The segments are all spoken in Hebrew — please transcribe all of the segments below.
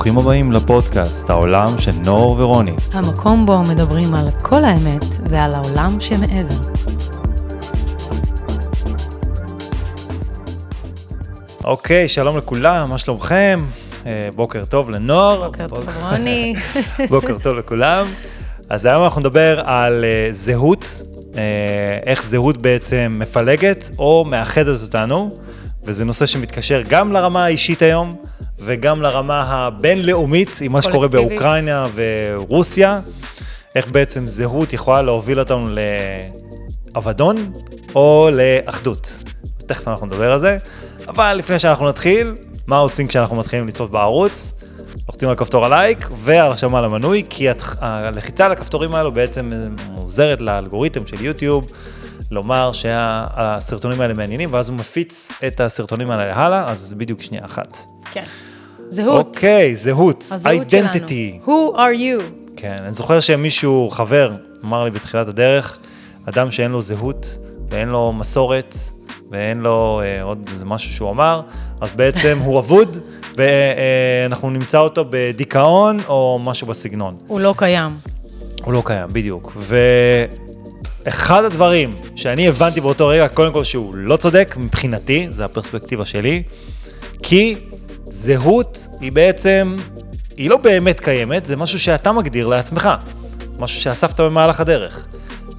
ברוכים הבאים לפודקאסט, העולם של נור ורוני. המקום בו מדברים על כל האמת ועל העולם שמעבר. אוקיי, שלום לכולם, מה שלומכם? אה, בוקר טוב לנוער. בוקר טוב רוני. בוקר טוב לכולם. אז היום אנחנו נדבר על אה, זהות, אה, איך זהות בעצם מפלגת או מאחדת אותנו, וזה נושא שמתקשר גם לרמה האישית היום, וגם לרמה הבינלאומית, עם מה שקורה. באוקראינה ורוסיה, איך בעצם זהות יכולה להוביל אותנו לאבדון או לאחדות. תכף אנחנו נדבר על זה, אבל לפני שאנחנו נתחיל, מה עושים כשאנחנו מתחילים לצפות בערוץ? לוחצים על כפתור הלייק והרשמה למנוי, כי הלחיצה על הכפתורים האלו בעצם עוזרת לאלגוריתם של יוטיוב לומר שהסרטונים האלה מעניינים, ואז הוא מפיץ את הסרטונים האלה הלאה, אז זה בדיוק שנייה אחת. כן. זהות. אוקיי, זהות, הזהות identity. שלנו. Who are you? כן, אני זוכר שמישהו, חבר, אמר לי בתחילת הדרך, אדם שאין לו זהות ואין לו מסורת ואין לו אה, עוד איזה משהו שהוא אמר, אז בעצם הוא אבוד ואנחנו נמצא אותו בדיכאון או משהו בסגנון. הוא לא קיים. הוא לא קיים, בדיוק. ואחד הדברים שאני הבנתי באותו רגע, קודם כל שהוא לא צודק מבחינתי, זה הפרספקטיבה שלי, כי זהות היא בעצם, היא לא באמת קיימת, זה משהו שאתה מגדיר לעצמך, משהו שאספת במהלך הדרך.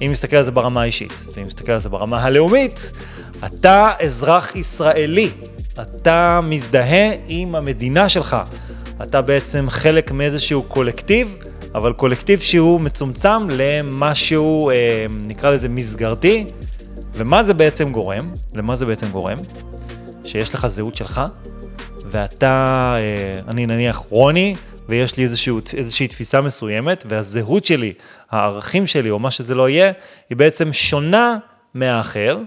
אם נסתכל על זה ברמה האישית, ואם נסתכל על זה ברמה הלאומית, אתה אזרח ישראלי, אתה מזדהה עם המדינה שלך, אתה בעצם חלק מאיזשהו קולקטיב, אבל קולקטיב שהוא מצומצם למשהו, אה, נקרא לזה מסגרתי, ומה זה בעצם גורם? למה זה בעצם גורם? שיש לך זהות שלך, ואתה, אה, אני נניח רוני, ויש לי איזשהו, איזושהי תפיסה מסוימת, והזהות שלי, הערכים שלי, או מה שזה לא יהיה, היא בעצם שונה מהאחר,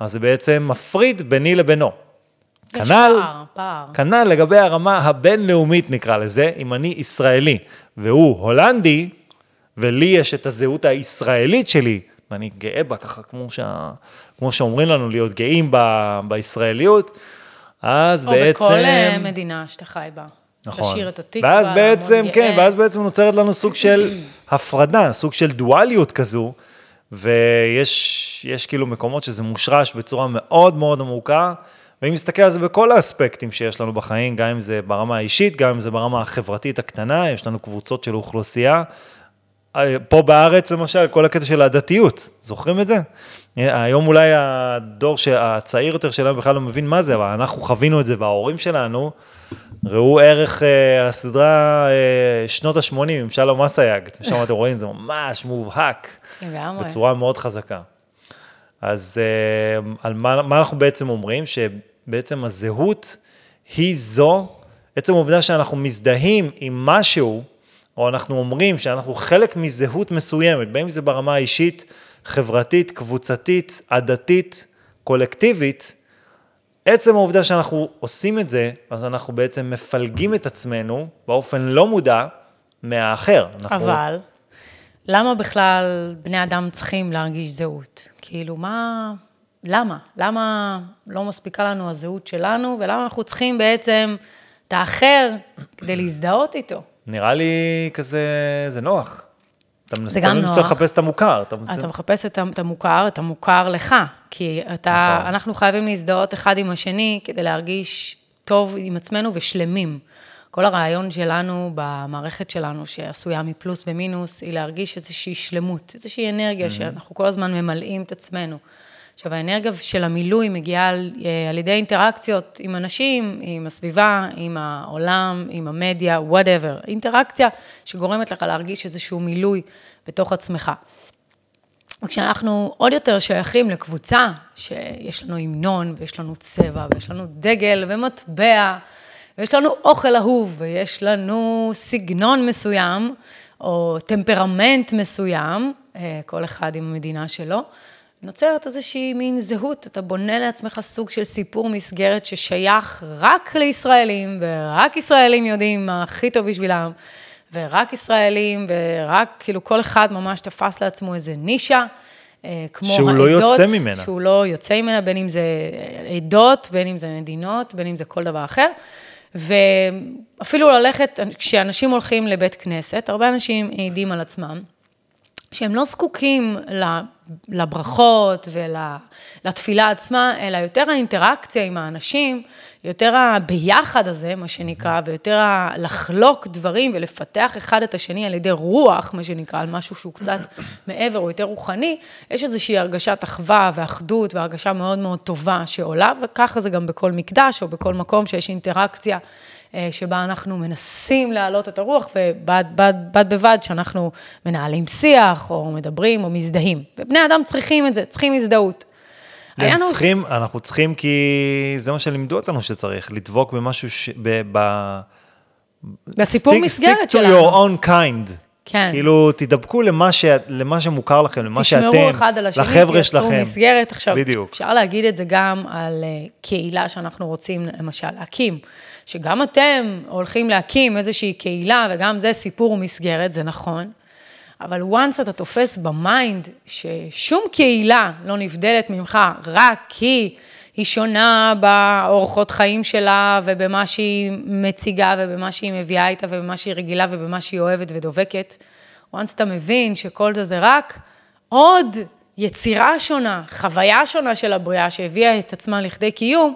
אז זה בעצם מפריד ביני לבינו. כנ"ל. כנ"ל לגבי הרמה הבינלאומית נקרא לזה, אם אני ישראלי והוא הולנדי, ולי יש את הזהות הישראלית שלי, ואני גאה בה ככה, כמו, שה, כמו שאומרים לנו, להיות גאים ב, בישראליות, אז או בעצם... בכל אה, מדינה שאתה חי בה. נכון. לשיר את התקווה, ואז בעצם, גאה. כן, ואז בעצם נוצרת לנו סוג של הפרדה, סוג של דואליות כזו, ויש יש כאילו מקומות שזה מושרש בצורה מאוד מאוד עמוקה, ואם נסתכל על זה בכל האספקטים שיש לנו בחיים, גם אם זה ברמה האישית, גם אם זה ברמה החברתית הקטנה, יש לנו קבוצות של אוכלוסייה. אה, פה בארץ למשל, כל הקטע של הדתיות, זוכרים את זה? היום אולי הדור הצעיר יותר שלנו בכלל לא מבין מה זה, אבל אנחנו חווינו את זה, וההורים שלנו, ראו ערך אה, הסדרה אה, שנות ה-80 עם שלום אסייג, שם אתם רואים, זה ממש מובהק, לגמרי. בצורה מאוד חזקה. אז אה, על מה, מה אנחנו בעצם אומרים? שבעצם הזהות היא זו, עצם העובדה שאנחנו מזדהים עם משהו, או אנחנו אומרים שאנחנו חלק מזהות מסוימת, בין אם זה ברמה האישית, חברתית, קבוצתית, עדתית, קולקטיבית, עצם העובדה שאנחנו עושים את זה, אז אנחנו בעצם מפלגים את עצמנו באופן לא מודע מהאחר. אנחנו... אבל, למה בכלל בני אדם צריכים להרגיש זהות? כאילו, מה... למה? למה לא מספיקה לנו הזהות שלנו, ולמה אנחנו צריכים בעצם את האחר כדי להזדהות איתו? נראה לי כזה, זה נוח. אתה מנסה זה גם תמיד מנסה נוח. לחפש את המוכר. אתה מנסה... אתה מחפש את את המוכר, את המוכר לך, כי אתה, נכון. אנחנו חייבים להזדהות אחד עם השני כדי להרגיש טוב עם עצמנו ושלמים. כל הרעיון שלנו במערכת שלנו, שעשויה מפלוס ומינוס, היא להרגיש איזושהי שלמות, איזושהי אנרגיה שאנחנו כל הזמן ממלאים את עצמנו. עכשיו, האנרגיה של המילוי מגיעה על, אה, על ידי אינטראקציות עם אנשים, עם הסביבה, עם העולם, עם המדיה, whatever. אינטראקציה שגורמת לך להרגיש איזשהו מילוי בתוך עצמך. וכשאנחנו עוד יותר שייכים לקבוצה, שיש לנו המנון, ויש לנו צבע, ויש לנו דגל ומטבע, ויש לנו אוכל אהוב, ויש לנו סגנון מסוים, או טמפרמנט מסוים, אה, כל אחד עם המדינה שלו, נוצרת איזושהי מין זהות, אתה בונה לעצמך סוג של סיפור מסגרת ששייך רק לישראלים, ורק ישראלים יודעים מה הכי טוב בשבילם. ורק ישראלים, ורק, כאילו, כל אחד ממש תפס לעצמו איזה נישה, אה, כמו שהוא העדות. לא יוצא ממנה. שהוא לא יוצא ממנה, בין אם זה עדות, בין אם זה מדינות, בין אם זה כל דבר אחר. ואפילו ללכת, כשאנשים הולכים לבית כנסת, הרבה אנשים מעידים על עצמם, שהם לא זקוקים לברכות ולתפילה עצמה, אלא יותר האינטראקציה עם האנשים, יותר הביחד הזה, מה שנקרא, ויותר לחלוק דברים ולפתח אחד את השני על ידי רוח, מה שנקרא, על משהו שהוא קצת מעבר או יותר רוחני, יש איזושהי הרגשת אחווה ואחדות והרגשה מאוד מאוד טובה שעולה, וככה זה גם בכל מקדש או בכל מקום שיש אינטראקציה. אה, שבה אנחנו מנסים להעלות את הרוח, ובד בד, בד בבד שאנחנו מנהלים שיח, או מדברים, או מזדהים. ובני אדם צריכים את זה, צריכים הזדהות. הם צריכים, הוא... אנחנו צריכים כי זה מה שלימדו אותנו שצריך, לדבוק במשהו, ש... ב... ב... בסיפור stick, מסגרת שלנו. stick to your own kind. כן. כאילו, תדבקו למה, ש... למה שמוכר לכם, למה שאתם, תשמרו אחד על השני, לחבר'ה שלכם. תייצרו מסגרת. עכשיו, בדיוק. אפשר להגיד את זה גם על אה, קהילה שאנחנו רוצים, למשל, להקים. שגם אתם הולכים להקים איזושהי קהילה, וגם זה סיפור ומסגרת, זה נכון, אבל once אתה תופס ב mind ששום קהילה לא נבדלת ממך רק כי היא שונה באורחות חיים שלה ובמה שהיא מציגה ובמה שהיא מביאה איתה ובמה שהיא רגילה ובמה שהיא אוהבת ודובקת, once אתה מבין שכל זה זה רק עוד יצירה שונה, חוויה שונה של הבריאה שהביאה את עצמה לכדי קיום,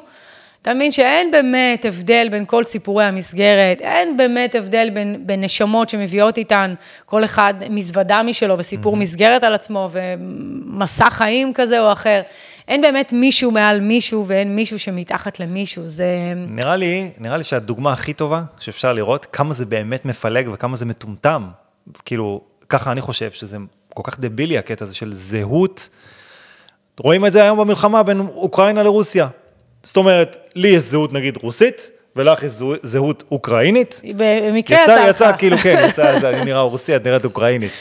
אתה מבין שאין באמת הבדל בין כל סיפורי המסגרת, אין באמת הבדל בין, בין נשמות שמביאות איתן כל אחד מזוודה משלו וסיפור mm-hmm. מסגרת על עצמו ומסע חיים כזה או אחר. אין באמת מישהו מעל מישהו ואין מישהו שמתחת למישהו, זה... נראה לי, נראה לי שהדוגמה הכי טובה שאפשר לראות, כמה זה באמת מפלג וכמה זה מטומטם. כאילו, ככה אני חושב שזה כל כך דבילי הקטע הזה של זהות. רואים את זה היום במלחמה בין אוקראינה לרוסיה. זאת אומרת, לי יש זהות נגיד רוסית, ולך יש זהות אוקראינית. במקרה יצא לך. יצא, כאילו, כן, יצא, זה, אני נראה רוסי, את נראית אוקראינית.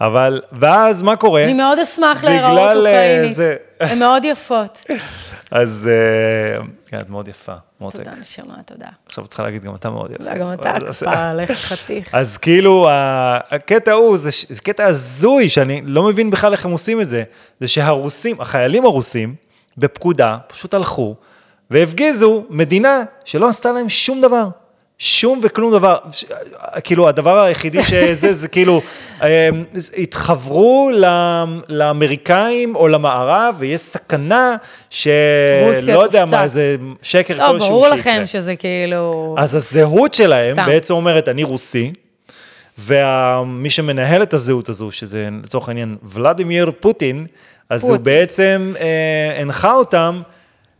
אבל, ואז מה קורה? אני מאוד אשמח להיראות אה, אוקראינית. זה... הן מאוד יפות. אז אה, כן, את מאוד יפה, מותק. תודה, נשמה, תודה. עכשיו את צריכה להגיד, גם אתה מאוד יפה. גם אתה, כפרה עליך חתיך. אז כאילו, הקטע הוא, זה קטע הזוי, שאני לא מבין בכלל איך הם עושים את זה, זה שהרוסים, החיילים הרוסים, בפקודה, פשוט הלכו, והפגיזו מדינה שלא עשתה להם שום דבר. שום וכלום דבר, כאילו הדבר היחידי שזה, זה כאילו, אמ, התחברו לאמריקאים או למערב, ויש סכנה שלא יודע מה, איזה שקר לא, כלשהו שיקרה. לא, ברור לכם שזה כאילו... אז הזהות שלהם סתם. בעצם אומרת, אני רוסי, ומי שמנהל את הזהות הזו, שזה לצורך העניין ולדימיר פוטין, אז פוטין. הוא בעצם אה, הנחה אותם,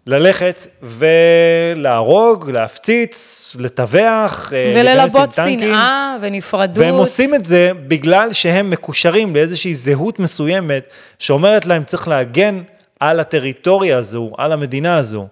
ללכת ולהרוג, להפציץ, לטווח, אה, וללבות שנאה ונפרדות. והם עושים את זה בגלל שהם מקושרים לאיזושהי זהות מסוימת, שאומרת להם צריך להגן על הטריטוריה הזו, על המדינה הזו.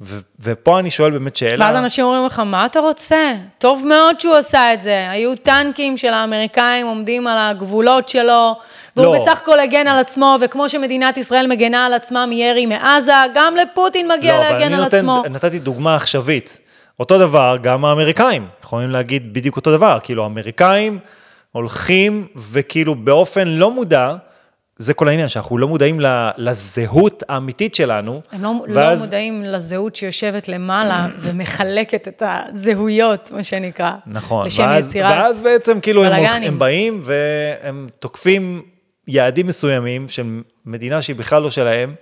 ו- ופה אני שואל באמת שאלה... ואז אנשים אומרים לך, מה אתה רוצה? טוב מאוד שהוא עשה את זה. היו טנקים של האמריקאים עומדים על הגבולות שלו, והוא לא. בסך הכל הגן על עצמו, וכמו שמדינת ישראל מגנה על עצמה מירי מעזה, גם לפוטין מגיע לא, להגן על נותן, עצמו. נתתי דוגמה עכשווית. אותו דבר, גם האמריקאים יכולים להגיד בדיוק אותו דבר. כאילו, האמריקאים הולכים וכאילו באופן לא מודע, זה כל העניין, שאנחנו לא מודעים לזהות האמיתית שלנו. הם לא, לא ואז... לא מודעים לזהות שיושבת למעלה ומחלקת את הזהויות, מה שנקרא. נכון. לשם ואז, יצירת ואז בעצם כאילו הם, הם באים והם תוקפים יעדים מסוימים של מדינה שהיא בכלל לא שלהם,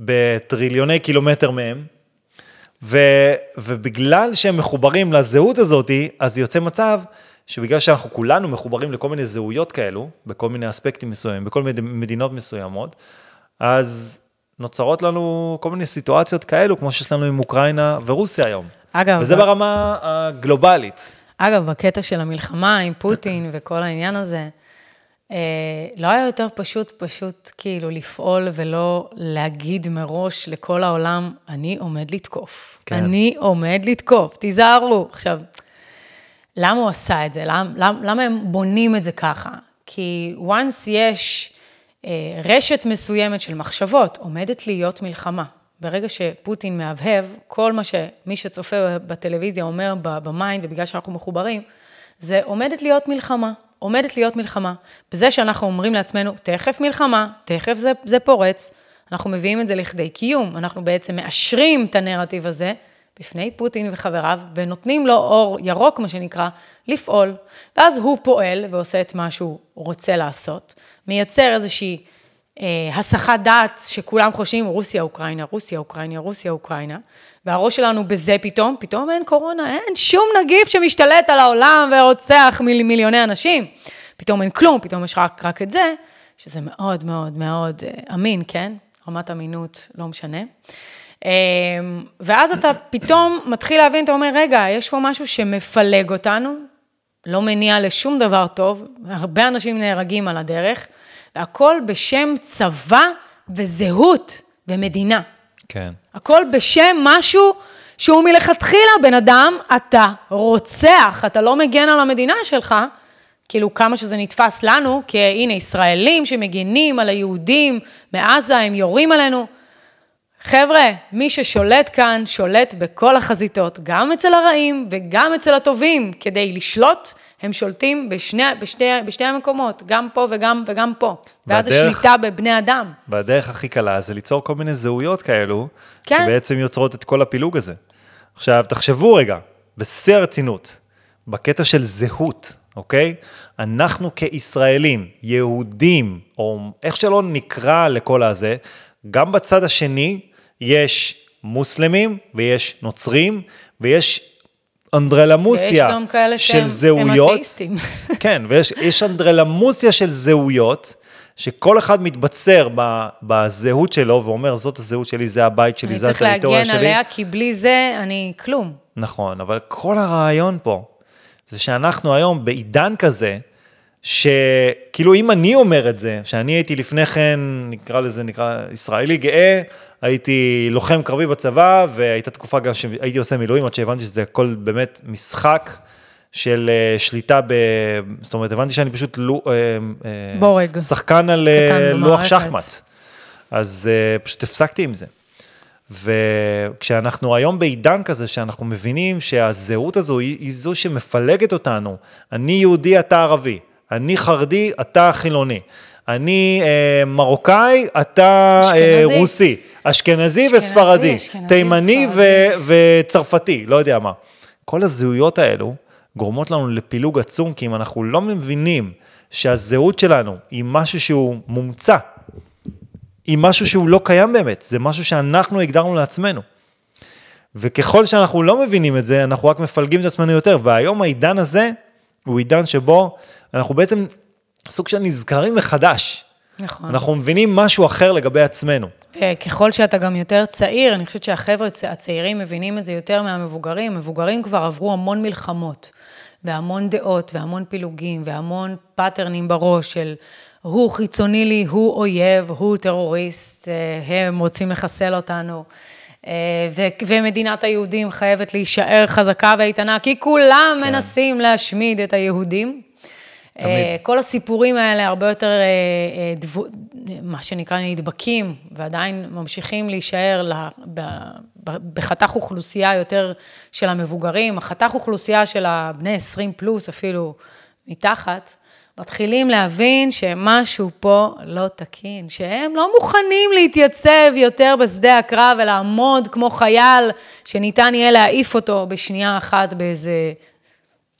בטריליוני קילומטר מהם, ו, ובגלל שהם מחוברים לזהות הזאת, אז יוצא מצב שבגלל שאנחנו כולנו מחוברים לכל מיני זהויות כאלו, בכל מיני אספקטים מסוימים, בכל מיני מדינות מסוימות, אז נוצרות לנו כל מיני סיטואציות כאלו, כמו שיש לנו עם אוקראינה ורוסיה היום. אגב... וזה ברמה הגלובלית. אגב, בקטע של המלחמה עם פוטין וכל העניין הזה, אה, לא היה יותר פשוט, פשוט כאילו לפעול ולא להגיד מראש לכל העולם, אני עומד לתקוף. כן. אני עומד לתקוף, תיזהרו. עכשיו, למה הוא עשה את זה? למה, למה, למה הם בונים את זה ככה? כי once יש אה, רשת מסוימת של מחשבות, עומדת להיות מלחמה. ברגע שפוטין מהבהב, כל מה שמי שצופה בטלוויזיה אומר ב mind, ובגלל שאנחנו מחוברים, זה עומדת להיות מלחמה. עומדת להיות מלחמה. בזה שאנחנו אומרים לעצמנו, תכף מלחמה, תכף זה, זה פורץ, אנחנו מביאים את זה לכדי קיום, אנחנו בעצם מאשרים את הנרטיב הזה, בפני פוטין וחבריו, ונותנים לו אור ירוק, מה שנקרא, לפעול. ואז הוא פועל ועושה את מה שהוא רוצה לעשות, מייצר איזושהי אה, הסחת דעת שכולם חושבים רוסיה, אוקראינה, רוסיה, אוקראינה, רוסיה, אוקראינה, והראש שלנו בזה פתאום, פתאום אין קורונה, אין שום נגיף שמשתלט על העולם ורוצח מיל, מיליוני אנשים. פתאום אין כלום, פתאום יש רק, רק את זה, שזה מאוד מאוד מאוד אה, אמין, כן? רמת אמינות, לא משנה. אמ, ואז אתה פתאום מתחיל להבין, אתה אומר, רגע, יש פה משהו שמפלג אותנו, לא מניע לשום דבר טוב, הרבה אנשים נהרגים על הדרך, והכל בשם צבא וזהות ומדינה. כן. הכל בשם משהו שהוא מלכתחילה, בן אדם, אתה רוצח, אתה לא מגן על המדינה שלך, כאילו כמה שזה נתפס לנו, כי הנה, ישראלים שמגינים על היהודים מעזה, הם יורים עלינו. חבר'ה, מי ששולט כאן, שולט בכל החזיתות, גם אצל הרעים וגם אצל הטובים. כדי לשלוט, הם שולטים בשני, בשני, בשני המקומות, גם פה וגם, וגם פה. ואז זה שליטה בבני אדם. והדרך הכי קלה זה ליצור כל מיני זהויות כאלו, כן. שבעצם יוצרות את כל הפילוג הזה. עכשיו, תחשבו רגע, בשיא הרצינות, בקטע של זהות, אוקיי? אנחנו כישראלים, יהודים, או איך שלא נקרא לכל הזה, גם בצד השני יש מוסלמים ויש נוצרים ויש אנדרלמוסיה ויש גם כאלה של שהם זהויות. אתאיסטים. כן, ויש יש אנדרלמוסיה של זהויות, שכל אחד מתבצר ב, בזהות שלו ואומר, זאת הזהות שלי, זה הבית שלי, אני זה צריך הטריטוריה להגן שלי. עליה, כי בלי זה אני כלום. נכון, אבל כל הרעיון פה, זה שאנחנו היום בעידן כזה, שכאילו אם אני אומר את זה, שאני הייתי לפני כן, נקרא לזה, נקרא ישראלי גאה, הייתי לוחם קרבי בצבא, והייתה תקופה גם שהייתי עושה מילואים, עד שהבנתי שזה הכל באמת משחק של אה, שליטה ב... זאת אומרת, הבנתי שאני פשוט לו, אה, אה, בורג. שחקן על לוח. שחמט. אז פשוט הפסקתי עם זה. וכשאנחנו היום בעידן כזה, שאנחנו מבינים שהזהות הזו היא, היא זו שמפלגת אותנו, אני יהודי, אתה ערבי, אני חרדי, אתה חילוני, אני אה, מרוקאי, אתה אה. רוסי, אשכנזי אשכנזי, וספרדי, אשכנזי תימני וספרדי. ו- וצרפתי, לא יודע מה. כל הזהויות האלו גורמות לנו לפילוג עצום, כי אם אנחנו לא מבינים שהזהות שלנו היא משהו שהוא מומצא, היא משהו שהוא לא קיים באמת, זה משהו שאנחנו הגדרנו לעצמנו. וככל שאנחנו לא מבינים את זה, אנחנו רק מפלגים את עצמנו יותר. והיום העידן הזה הוא עידן שבו אנחנו בעצם סוג של נזכרים מחדש. נכון. אנחנו מבינים משהו אחר לגבי עצמנו. וככל שאתה גם יותר צעיר, אני חושבת שהחבר'ה הצ- הצעירים מבינים את זה יותר מהמבוגרים. מבוגרים כבר עברו המון מלחמות, והמון דעות, והמון פילוגים, והמון פאטרנים בראש של הוא חיצוני לי, הוא אויב, הוא טרוריסט, אה, הם רוצים לחסל אותנו. אה, ומדינת היהודים חייבת להישאר חזקה ואיתנה, כי כולם כן. מנסים להשמיד את היהודים. תמיד. אה, כל הסיפורים האלה הרבה יותר, אה, דבו, מה שנקרא, נדבקים, ועדיין ממשיכים להישאר ל- ב- ב- בחתך אוכלוסייה יותר של המבוגרים, החתך אוכלוסייה של הבני 20 פלוס, אפילו מתחת, מתחילים להבין שמשהו פה לא תקין, שהם לא מוכנים להתייצב יותר בשדה הקרב ולעמוד כמו חייל שניתן יהיה להעיף אותו בשנייה אחת באיזה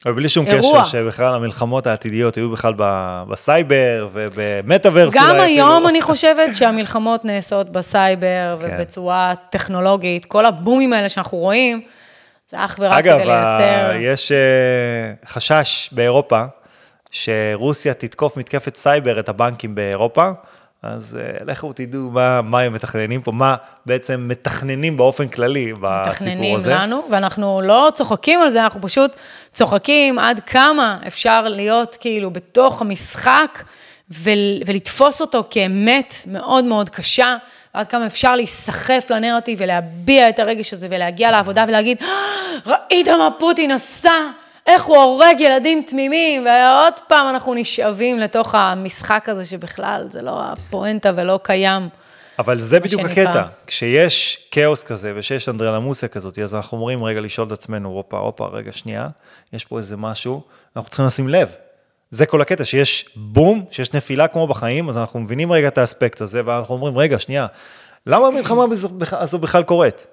אבל בלי שום אירוע. קשר שבכלל המלחמות העתידיות היו בכלל ב- בסייבר ובמטאוורס. גם היום אפילו. אני חושבת שהמלחמות נעשות בסייבר כן. ובצורה טכנולוגית, כל הבומים האלה שאנחנו רואים, זה אך ורק אגב, כדי לייצר... ה- יש אה, חשש באירופה שרוסיה תתקוף מתקפת סייבר את הבנקים באירופה, אז אה, לכו תדעו מה, מה הם מתכננים פה, מה בעצם מתכננים באופן כללי בסיפור מתכננים הזה. לנו, ואנחנו לא צוחקים על זה, אנחנו פשוט צוחקים עד כמה אפשר להיות כאילו בתוך המשחק ול, ולתפוס אותו כאמת מאוד מאוד קשה, ועד כמה אפשר להיסחף לנרטיב ולהביע את הרגש הזה ולהגיע לעבודה ולהגיד, "אה, ראית מה פוטין עשה? איך הוא הורג ילדים תמימים, ועוד פעם אנחנו נשאבים לתוך המשחק הזה שבכלל זה לא הפואנטה ולא קיים. אבל זה בדיוק שנקרא. הקטע, כשיש כאוס כזה ושיש אנדרלמוסיה כזאת, אז אנחנו אומרים רגע לשאול את עצמנו, הופה, הופה, רגע, שנייה, יש פה איזה משהו, אנחנו צריכים לשים לב. זה כל הקטע, שיש בום, שיש נפילה כמו בחיים, אז אנחנו מבינים רגע את האספקט הזה, ואנחנו אומרים, רגע, שנייה, למה המלחמה הזו בכלל קורית?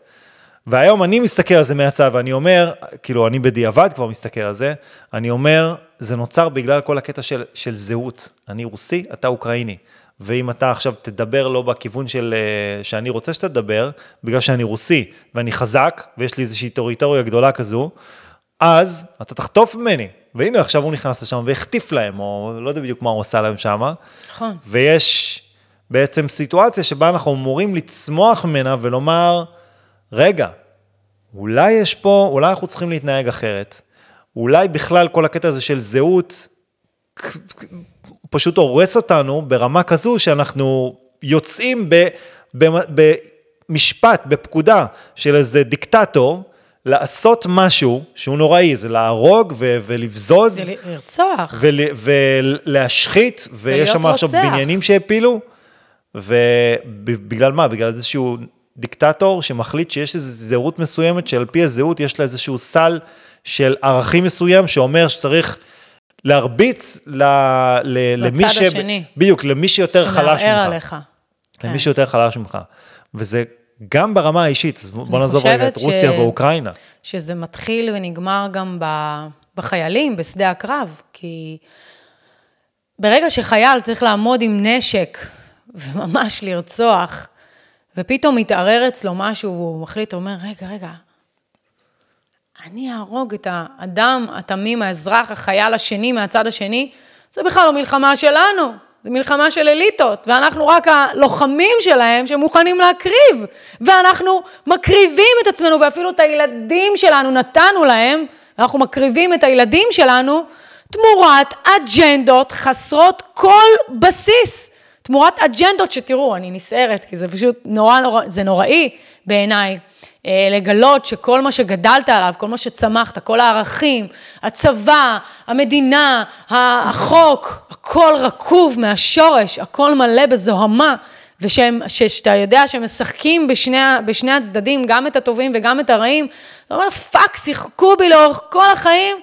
והיום אני מסתכל על זה מהצד ואני אומר, כאילו אני בדיעבד כבר מסתכל על זה, אני אומר, זה נוצר בגלל כל הקטע של, של זהות. אני רוסי, אתה אוקראיני. ואם אתה עכשיו תדבר לא בכיוון של, אה, שאני רוצה שאתה תדבר, בגלל שאני רוסי ואני חזק, ויש לי איזושהי טריטוריה גדולה כזו, אז אתה תחטוף ממני. והנה, עכשיו הוא נכנס לשם והחטיף להם, או לא יודע בדיוק מה הוא עשה להם שם. נכון. ויש בעצם סיטואציה שבה אנחנו אמורים לצמוח ממנה ולומר, רגע, אולי יש פה, אולי אנחנו צריכים להתנהג אחרת. אולי בכלל כל הקטע הזה של זהות פשוט הורס אותנו ברמה כזו שאנחנו יוצאים ב, ב, במשפט, בפקודה של איזה דיקטטור, לעשות משהו שהוא נוראי, זה להרוג ו- ולבזוז. זה לרצוח. ול- ולהשחית, ויש שם עכשיו. בניינים שהפילו, ובגלל מה? בגלל איזשהו דיקטטור שמחליט שיש איזו זהות מסוימת, שעל פי הזהות יש לה איזשהו סל של ערכים מסוים, שאומר שצריך להרביץ ל- ל- למי לצד השני. בדיוק, למי שיותר חלש ממך. שמערער עליך. למי כן. שיותר חלש ממך. וזה גם ברמה האישית, אז בוא נעזוב רגע את רוסיה ש- ואוקראינה. שזה מתחיל ונגמר גם ב- בחיילים, בשדה הקרב, כי ברגע שחייל צריך לעמוד עם נשק וממש לרצוח, ופתאום מתערער אצלו משהו והוא מחליט, הוא אומר, רגע, רגע, אני אהרוג את האדם התמים, האזרח, החייל השני מהצד השני, זה בכלל לא מלחמה שלנו, זה מלחמה של אליטות, ואנחנו רק הלוחמים שלהם שמוכנים להקריב, ואנחנו מקריבים את עצמנו, ואפילו את הילדים שלנו נתנו להם, ואנחנו מקריבים את הילדים שלנו, תמורת אג'נדות חסרות כל בסיס. תמורת אג'נדות שתראו, אני נסערת, כי זה פשוט נורא נורא, זה נוראי בעיניי. אה, לגלות שכל מה שגדלת עליו, כל מה שצמחת, כל הערכים, הצבא, המדינה, החוק, הכל רקוב מהשורש, הכל מלא בזוהמה, ושהם, שאתה יודע שהם משחקים בשני, בשני הצדדים, גם את הטובים וגם את הרעים, אתה אומר, fuck, שיחקו בי לאורך כל החיים.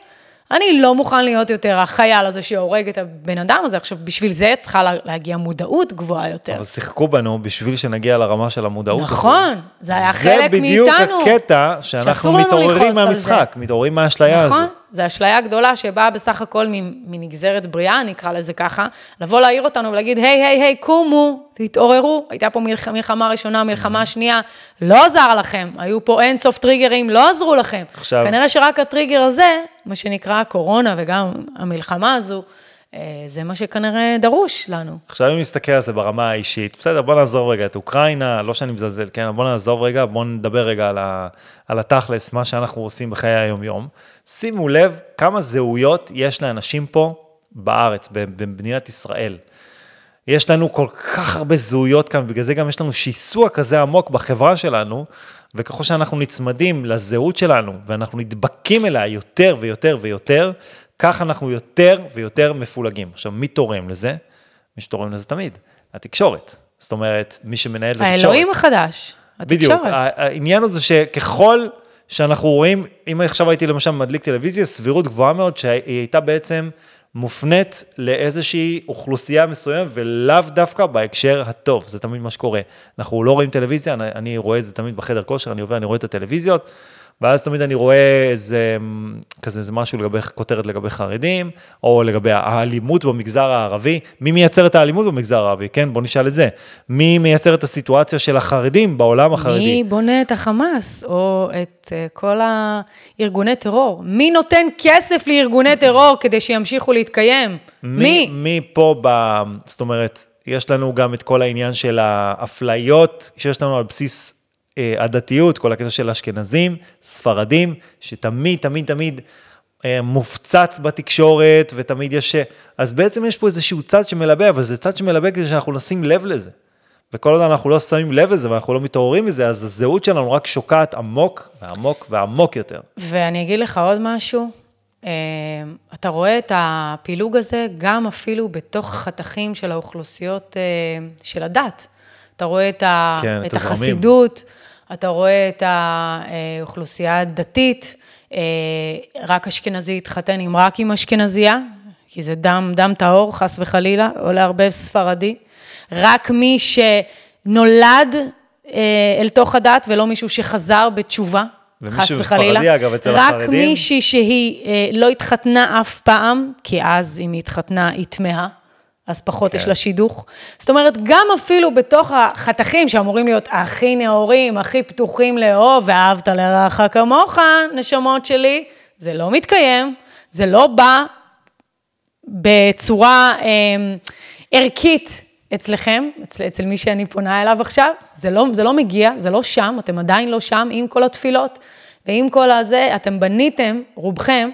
אני לא מוכן להיות יותר החייל הזה שהורג את הבן אדם הזה. עכשיו, בשביל זה צריכה לה- להגיע מודעות גבוהה יותר. אבל שיחקו בנו בשביל שנגיע לרמה של המודעות. נכון, זה היה חלק מאיתנו. זה בדיוק הקטע שאנחנו מתעוררים מהמשחק, זה. מתעוררים מהאשליה הזו. זו אשליה גדולה שבאה בסך הכל מנגזרת בריאה, נקרא לזה ככה, לבוא להעיר אותנו ולהגיד, היי, היי, היי, קומו, תתעוררו, הייתה פה מלח, מלחמה ראשונה, מלחמה שנייה, לא עזר לכם, היו פה אין סוף טריגרים, לא עזרו לכם. עכשיו- כנראה שרק הטריגר הזה, מה שנקרא הקורונה וגם המלחמה הזו, אה, זה מה שכנראה דרוש לנו. עכשיו אם נסתכל על זה ברמה האישית, בסדר, בוא נעזוב רגע את אוקראינה, לא שאני מזלזל, כן, בוא נעזוב רגע, בוא נדבר רגע על, ה, על התכלס, מה שאנחנו עושים בחיי היום-יום. שימו לב כמה זהויות יש לאנשים פה בארץ, במדינת ישראל. יש לנו כל כך הרבה זהויות כאן, בגלל זה גם יש לנו שיסוע כזה עמוק בחברה שלנו, וככל שאנחנו נצמדים לזהות שלנו, ואנחנו נדבקים אליה יותר ויותר ויותר, כך אנחנו יותר ויותר מפולגים. עכשיו, מי תורם לזה? מי שתורם לזה תמיד, התקשורת. זאת אומרת, מי שמנהל את התקשורת. האלוהים החדש, בדיוק, התקשורת. ה- העניין הוא זה שככל שאנחנו רואים, אם עכשיו הייתי למשל מדליק טלוויזיה, סבירות גבוהה מאוד שהיא הייתה בעצם מופנית לאיזושהי אוכלוסייה מסוימת, ולאו דווקא בהקשר הטוב, זה תמיד מה שקורה. אנחנו לא רואים טלוויזיה, אני, אני רואה את זה תמיד בחדר כושר, אני עובר, אני רואה את הטלוויזיות, ואז תמיד אני רואה איזה, כזה, איזה משהו לגבי, כותרת לגבי חרדים, או לגבי האלימות במגזר הערבי. מי מייצר את האלימות במגזר הערבי? כן, בוא נשאל את זה. מי מייצר את הסיטואציה של החרדים בעולם החרדי? מי בונה את החמאס, או את אה, כל הארגוני טרור? מי נותן כסף לארגוני טרור כדי שימשיכו להתקיים? מי? מי פה, ב, זאת אומרת, יש לנו גם את כל העניין של האפליות שיש לנו על בסיס הדתיות, כל הקטע של אשכנזים, ספרדים, שתמיד, תמיד, תמיד אה, מופצץ בתקשורת, ותמיד יש... אז בעצם יש פה איזשהו צד שמלבה, אבל זה צד שמלבה כדי שאנחנו נשים לב לזה. וכל עוד אנחנו לא שמים לב לזה ואנחנו לא מתעוררים מזה, אז הזהות שלנו רק שוקעת עמוק ועמוק ועמוק יותר. ואני אגיד לך עוד משהו, אה, אתה רואה את הפילוג הזה גם אפילו בתוך החתכים של האוכלוסיות אה, של הדת. אתה רואה את, ה, כן, את את הזרמים. החסידות, אתה רואה את האוכלוסייה הדתית, אה, רק אשכנזי התחתן עם רק עם אשכנזייה, כי זה דם, דם טהור, חס וחלילה, או לערבב ספרדי. רק מי שנולד אל תוך הדת ולא מישהו שחזר בתשובה, חס וחלילה. ספרדי, אגב, אצל רק החרדים. מישהי שהיא אה, לא התחתנה אף פעם, כי אז אם היא התחתנה היא טמאה, אז פחות כן. יש לה שידוך. זאת אומרת, גם אפילו בתוך החתכים שאמורים להיות הכי נאורים, הכי פתוחים לאהוב, ואהבת לרעך כמוך, נשמות שלי, זה לא מתקיים, זה לא בא בצורה אה, ערכית אצלכם, אצל, אצל מי שאני פונה אליו עכשיו, זה לא, זה לא מגיע, זה לא שם, אתם עדיין לא שם עם כל התפילות, ועם כל הזה, אתם בניתם, רובכם,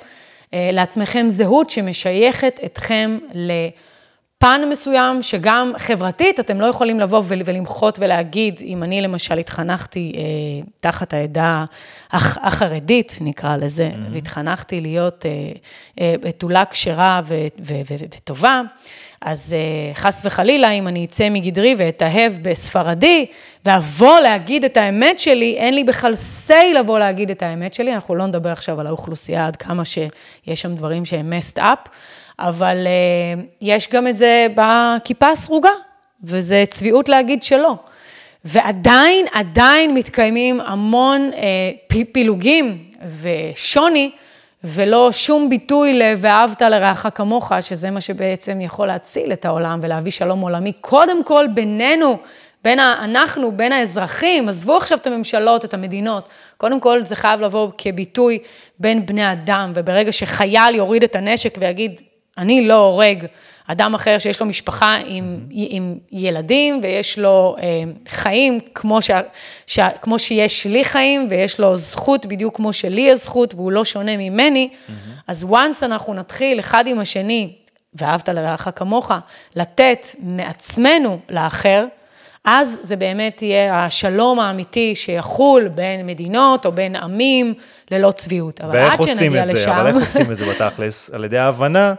אה, לעצמכם זהות שמשייכת אתכם לפן מסוים, שגם חברתית, אתם לא יכולים לבוא ול- ולמחות ולהגיד, אם אני למשל התחנכתי אה, תחת העדה הח- החרדית, נקרא לזה, mm-hmm. והתחנכתי להיות אה, אה, בתולה כשרה וטובה, אז אה, חס וחלילה, אם אני אצא מגדרי ואתאהב בספרדי, ואבוא להגיד את האמת שלי, אין לי בכלל say לבוא להגיד את האמת שלי, אנחנו לא נדבר עכשיו על האוכלוסייה, עד כמה שיש שם דברים שהם messed up, אבל אה, יש גם את זה בכיפה הסרוגה, וזה צביעות להגיד שלא. ועדיין, עדיין מתקיימים המון אה, פילוגים ושוני, ולא שום ביטוי ל"ואהבת לרעך כמוך", שזה מה שבעצם יכול להציל את העולם ולהביא שלום עולמי, קודם כל בינינו, בין אנחנו, בין האזרחים, עזבו עכשיו את הממשלות, את המדינות, קודם כל זה חייב לבוא כביטוי בין בני אדם, וברגע שחייל יוריד את הנשק ויגיד, אני לא הורג אדם אחר שיש לו משפחה עם, עם ילדים ויש לו אה, חיים כמו, ש, ש, כמו שיש לי חיים ויש לו זכות בדיוק כמו שלי יש זכות והוא לא שונה ממני, אז once אנחנו נתחיל אחד עם השני, ואהבת לרעך כמוך, לתת מעצמנו לאחר, אז זה באמת יהיה השלום האמיתי שיחול בין מדינות או בין עמים ללא צביעות. אבל ואיך עד עושים שנגיע את זה? לשם... אבל איך עושים את זה בתכלס? על ידי ההבנה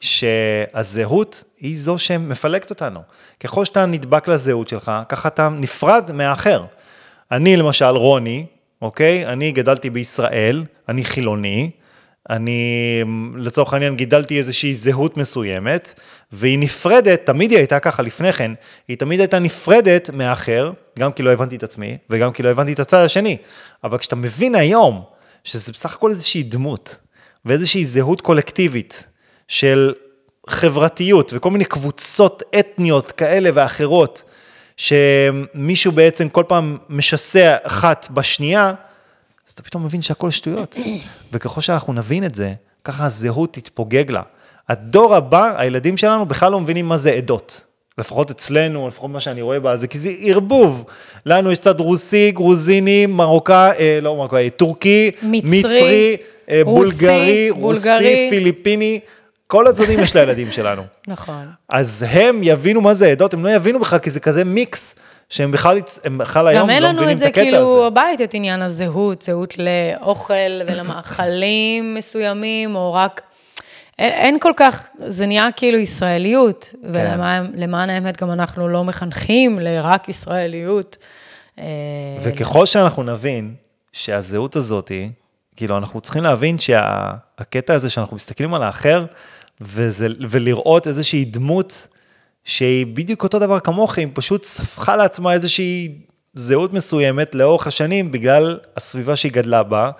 שהזהות היא זו שמפלגת אותנו. ככל שאתה נדבק לזהות שלך, ככה אתה נפרד מהאחר. אני למשל רוני, אוקיי? אני גדלתי בישראל, אני חילוני, אני לצורך העניין גידלתי איזושהי זהות מסוימת, והיא נפרדת, תמיד היא הייתה ככה לפני כן, היא תמיד הייתה נפרדת מהאחר, גם כי לא הבנתי את עצמי, וגם כי לא הבנתי את הצד השני. אבל כשאתה מבין היום, שזה בסך הכל איזושהי דמות, ואיזושהי זהות קולקטיבית של חברתיות וכל מיני קבוצות אתניות כאלה ואחרות, שמישהו בעצם כל פעם משסע אחת בשנייה, אז אתה פתאום מבין שהכל שטויות. וככל שאנחנו נבין את זה, ככה הזהות תתפוגג לה. הדור הבא, הילדים שלנו בכלל לא מבינים מה זה עדות. לפחות אצלנו, לפחות מה שאני רואה בה, זה כי זה ערבוב. לנו יש צד רוסי, גרוזיני, מרוקאי, אה, לא מרוקאי, טורקי, מצרי, מצרי, אה, רוסי, בולגרי, רוסי, בולגרי. פיליפיני, כל הצדדים יש לילדים שלנו. נכון. אז הם יבינו מה זה עדות, הם לא יבינו בכלל, כי זה כזה מיקס, שהם בכלל, הם בכלל היום גם אין לא לנו מבינים את את זה הקטע כאילו הזה. הבית, את עניין הזהות, זהות לאוכל ולמאכלים מסוימים, או רק... אין, אין כל כך, זה נהיה כאילו ישראליות, כן. ולמען למען האמת גם אנחנו לא מחנכים לרק ישראליות. אה, וככל שאנחנו נבין שהזהות הזאת, כאילו, אנחנו צריכים להבין שהקטע הזה שאנחנו מסתכלים על האחר, וזה, ולראות איזושהי דמות שהיא בדיוק אותו דבר כמוך, היא פשוט ספחה לעצמה איזושהי זהות מסוימת לאורך השנים, בגלל הסביבה שהיא גדלה בה,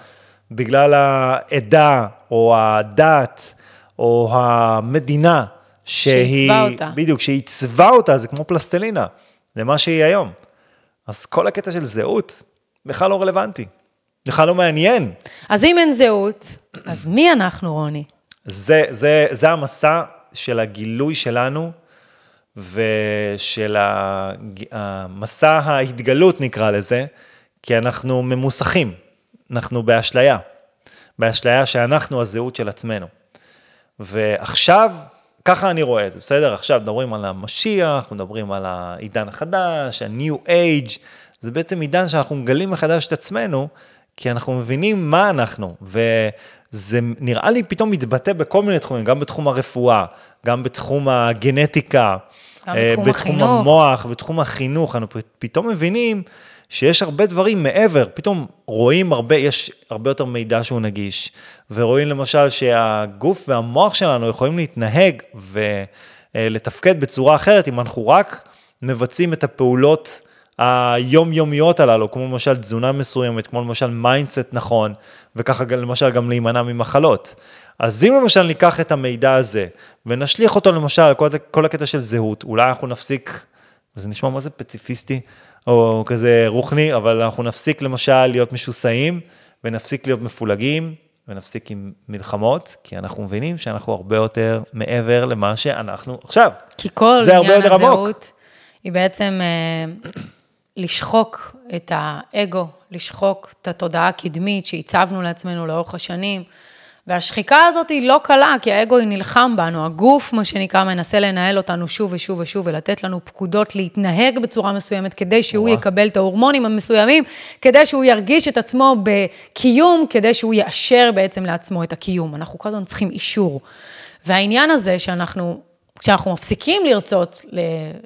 בגלל העדה, או הדת, או המדינה, שהיא... שעיצבה אותה. בדיוק, שעיצבה אותה, זה כמו פלסטלינה, זה מה שהיא היום. אז כל הקטע של זהות בכלל לא רלוונטי, בכלל לא מעניין. אז אם אין זהות, אז מי אנחנו, רוני? זה, זה, זה המסע של הגילוי שלנו ושל המסע ההתגלות נקרא לזה, כי אנחנו ממוסכים, אנחנו באשליה, באשליה שאנחנו הזהות של עצמנו. ועכשיו, ככה אני רואה את זה, בסדר? עכשיו מדברים על המשיח, מדברים על העידן החדש, ה-new age, זה בעצם עידן שאנחנו מגלים מחדש את עצמנו, כי אנחנו מבינים מה אנחנו, וזה נראה לי פתאום מתבטא בכל מיני תחומים, גם בתחום הרפואה, גם בתחום הגנטיקה, גם אה, בתחום בתחום החינוך. המוח, בתחום החינוך, אנחנו פתאום מבינים שיש הרבה דברים מעבר, פתאום רואים הרבה, יש הרבה יותר מידע שהוא נגיש, ורואים למשל שהגוף והמוח שלנו יכולים להתנהג ולתפקד בצורה אחרת אם אנחנו רק מבצעים את הפעולות היומיומיות הללו, כמו למשל תזונה מסוימת, כמו למשל mindset נכון, וככה למשל גם להימנע ממחלות. אז אם למשל ניקח את המידע הזה ונשליך אותו למשל על כל, כל הקטע של זהות, אולי אנחנו נפסיק, זה נשמע מה זה פציפיסטי, או כזה רוחני, אבל אנחנו נפסיק למשל להיות משוסעים, ונפסיק להיות מפולגים, ונפסיק עם מלחמות, כי אנחנו מבינים שאנחנו הרבה יותר מעבר למה שאנחנו עכשיו. כי כל עניין הזהות היא בעצם אה, לשחוק את האגו, לשחוק את התודעה הקדמית שהצבנו לעצמנו לאורך השנים. והשחיקה הזאת היא לא קלה, כי האגו היא נלחם בנו, הגוף, מה שנקרא, מנסה לנהל אותנו שוב ושוב ושוב, ולתת לנו פקודות להתנהג בצורה מסוימת, כדי שהוא ווא. יקבל את ההורמונים המסוימים, כדי שהוא ירגיש את עצמו בקיום, כדי שהוא יאשר בעצם לעצמו את הקיום. אנחנו כל הזמן צריכים אישור. והעניין הזה שאנחנו כשאנחנו מפסיקים לרצות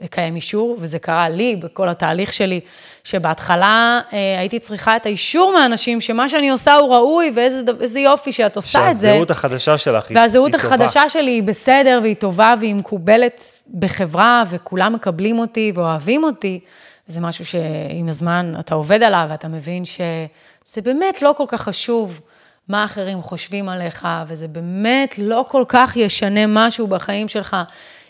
לקיים אישור, וזה קרה לי בכל התהליך שלי, שבהתחלה אה, הייתי צריכה את האישור מהאנשים, שמה שאני עושה הוא ראוי, ואיזה יופי שאת עושה את זה. שהזהות החדשה שלך היא טובה. והזהות החדשה שלי היא בסדר, והיא טובה, והיא מקובלת בחברה, וכולם מקבלים אותי ואוהבים אותי. זה משהו שעם הזמן אתה עובד עליו, ואתה מבין שזה באמת לא כל כך חשוב. מה אחרים חושבים עליך, וזה באמת לא כל כך ישנה משהו בחיים שלך.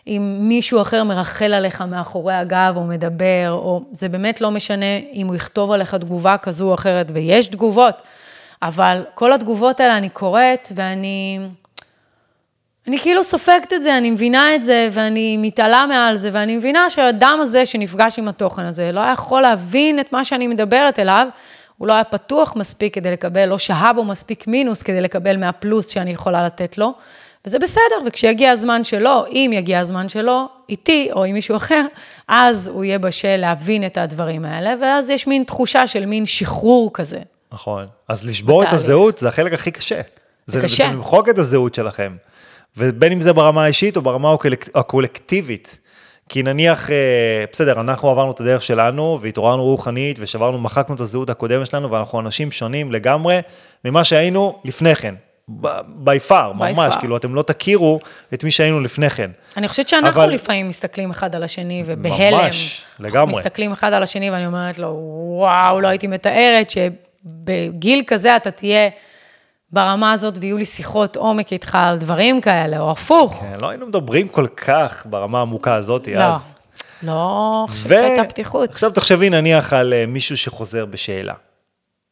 אם מישהו אחר מרחל עליך מאחורי הגב או מדבר, או זה באמת לא משנה אם הוא יכתוב עליך תגובה כזו או אחרת, ויש תגובות, אבל כל התגובות האלה אני קוראת ואני... אני כאילו סופגת את זה, אני מבינה את זה, ואני מתעלה מעל זה, ואני מבינה שהאדם הזה שנפגש עם התוכן הזה, לא יכול להבין את מה שאני מדברת אליו, הוא לא היה פתוח מספיק כדי לקבל, לא שהה בו מספיק מינוס כדי לקבל מהפלוס שאני יכולה לתת לו, וזה בסדר, וכשיגיע הזמן שלו, אם יגיע הזמן שלו, איתי או עם מישהו אחר, אז הוא יהיה בשל להבין את הדברים האלה, ואז יש מין תחושה של מין שחרור כזה. נכון. אז לשבור בתהליך. את הזהות זה החלק הכי קשה. זה, זה קשה. זה למחוק את הזהות שלכם. ובין אם זה ברמה האישית או ברמה הקולקטיבית. כי נניח, אה, בסדר, אנחנו עברנו את הדרך שלנו והתעוררנו רוחנית ושברנו, מחקנו את הזהות הקודמת שלנו ואנחנו אנשים שונים לגמרי ממה שהיינו לפני כן. בי פאר, ממש, כאילו אתם לא תכירו את מי שהיינו לפני כן. אני חושבת שאנחנו אבל... לפעמים מסתכלים אחד על השני ובהלם. ממש, לגמרי. מסתכלים אחד על השני ואני אומרת לו, וואו, לא הייתי מתארת שבגיל כזה אתה תהיה ברמה הזאת ויהיו לי שיחות עומק איתך על דברים כאלה, או הפוך. כן, לא היינו מדברים כל כך ברמה העמוקה הזאת לא, אז. לא, חושבת שהייתה פתיחות. עכשיו תחשבי נניח על אה, מישהו שחוזר בשאלה.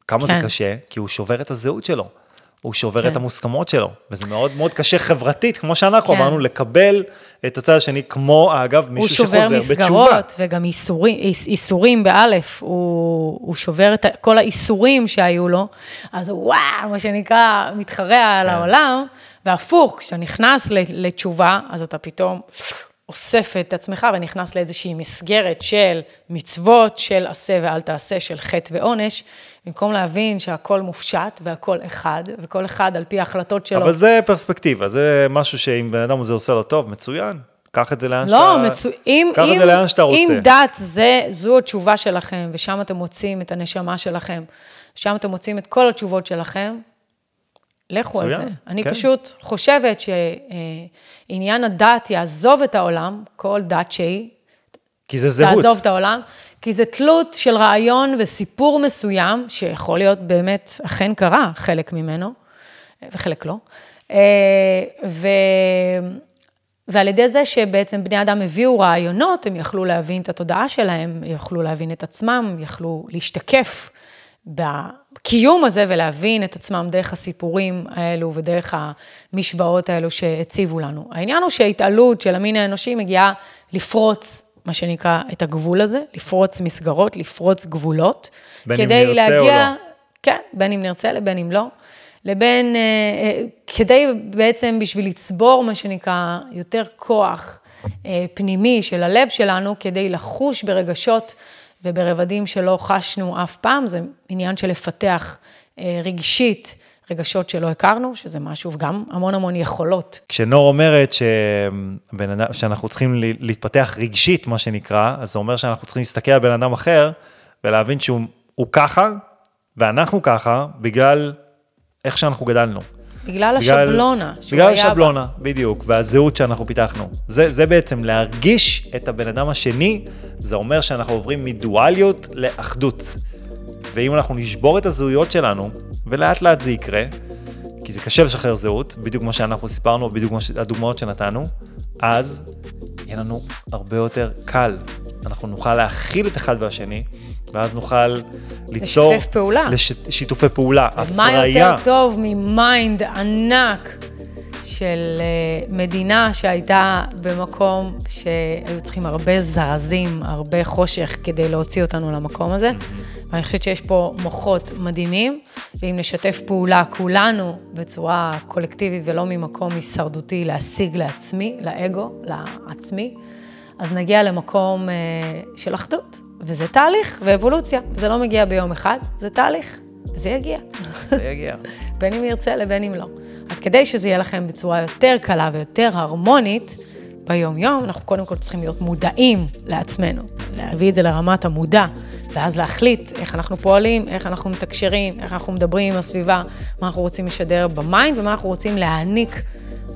כמה כן. זה קשה? כי הוא שובר את הזהות שלו. הוא שובר כן. את המוסכמות שלו, וזה מאוד מאוד קשה חברתית, כמו שאנחנו כן. אמרנו, לקבל את הצד השני, כמו, אגב, מישהו שחוזר בתשובה. הוא שובר מסגרות, וגם איסורים, איסורים באלף, הוא, הוא שובר את כל האיסורים שהיו לו, אז הוא וואו, מה שנקרא, מתחרע כן. על העולם, והפוך, כשאתה נכנס לתשובה, אז אתה פתאום אוסף את עצמך ונכנס לאיזושהי מסגרת של מצוות, של עשה ואל תעשה, של חטא ועונש, במקום להבין שהכל מופשט והכל אחד, וכל אחד על פי ההחלטות שלו. אבל זה פרספקטיבה, זה משהו שאם בן אדם הזה עושה לו טוב, מצוין. קח את זה לאן לא, שאתה... לא, מצו... אם, קח אם, את זה לאן שאתה רוצה. אם דת זה, זו התשובה שלכם, ושם אתם מוצאים את הנשמה שלכם, שם אתם מוצאים את כל התשובות שלכם, לכו מצוין, על זה. אני כן. פשוט חושבת שעניין הדת יעזוב את העולם, כל דת שהיא. כי זה זהות. תעזוב את העולם, כי זה תלות של רעיון וסיפור מסוים, שיכול להיות באמת, אכן קרה, חלק ממנו, וחלק לא. אה, ו... ועל ידי זה שבעצם בני אדם הביאו רעיונות, הם יכלו להבין את התודעה שלהם, יכלו להבין את עצמם, יכלו להשתקף בקיום הזה ולהבין את עצמם דרך הסיפורים האלו ודרך המשוואות האלו שהציבו לנו. העניין הוא שההתעלות של המין האנושי מגיעה לפרוץ מה שנקרא, את הגבול הזה, לפרוץ מסגרות, לפרוץ גבולות. בין אם נרצה להגיע, או לא. כן, בין אם נרצה לבין אם לא. לבין, אה, אה, כדי בעצם בשביל לצבור, מה שנקרא, יותר כוח אה, פנימי של הלב שלנו, כדי לחוש ברגשות וברבדים שלא חשנו אף פעם, זה עניין של לפתח רגשית רגשות שלא הכרנו, שזה משהו, וגם המון המון יכולות. כשנור אומרת אדם, שאנחנו צריכים להתפתח רגשית, מה שנקרא, אז זה אומר שאנחנו צריכים להסתכל על בן אדם אחר ולהבין שהוא ככה, ואנחנו ככה, בגלל איך שאנחנו גדלנו. בגלל השבלונה. בגלל היה בה. השבלונה, בדיוק, והזהות שאנחנו פיתחנו. זה, זה בעצם להרגיש את הבן אדם השני, זה אומר שאנחנו עוברים מדואליות לאחדות. ואם אנחנו נשבור את הזהויות שלנו, ולאט לאט זה יקרה, כי זה קשה לשחרר זהות, בדיוק כמו שאנחנו סיפרנו, בדיוק כמו הדוגמאות שנתנו, אז יהיה לנו הרבה יותר קל. אנחנו נוכל להכיל את אחד והשני, ואז נוכל ליצור... לשתף פעולה. לש... שיתופי פעולה, הפריה. יותר טוב מ mind ענק של אה, מדינה שהייתה במקום שהיו צריכים הרבה זרזים, הרבה חושך כדי להוציא אותנו למקום הזה. ואני חושבת שיש פה מוחות מדהימים, ואם נשתף פעולה כולנו בצורה קולקטיבית ולא ממקום הישרדותי להשיג לעצמי, לאגו, לעצמי, אז נגיע למקום אה, של אחדות. וזה תהליך ואבולוציה, זה לא מגיע ביום אחד, זה תהליך, וזה יגיע. זה יגיע. בין אם ירצה לבין אם לא. אז כדי שזה יהיה לכם בצורה יותר קלה ויותר הרמונית, ביום-יום, אנחנו קודם כל צריכים להיות מודעים לעצמנו, להביא את זה לרמת המודע, ואז להחליט איך אנחנו פועלים, איך אנחנו מתקשרים, איך אנחנו מדברים עם הסביבה, מה אנחנו רוצים לשדר במיינד ומה אנחנו רוצים להעניק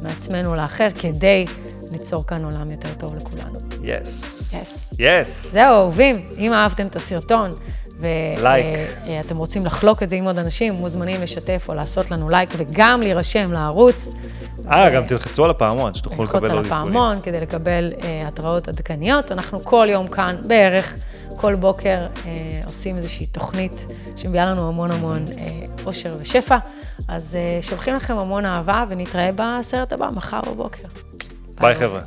מעצמנו לאחר, כדי ליצור כאן עולם יותר טוב לכולנו. יס. Yes. יס. זהו, אהובים, אם אהבתם את הסרטון, ואתם רוצים לחלוק את זה עם עוד אנשים, מוזמנים לשתף או לעשות לנו לייק, וגם להירשם לערוץ. אה, גם תלחצו על הפעמון, שתוכלו לקבל על עוד עדכונים. הפעמון כדי לקבל אה, התראות עדכניות. אנחנו כל יום כאן, בערך, כל בוקר, אה, עושים איזושהי תוכנית שמביאה לנו המון המון אה, אושר ושפע. אז אה, שולחים לכם המון אהבה, ונתראה בסרט הבא, מחר בבוקר. ביי חבר'ה.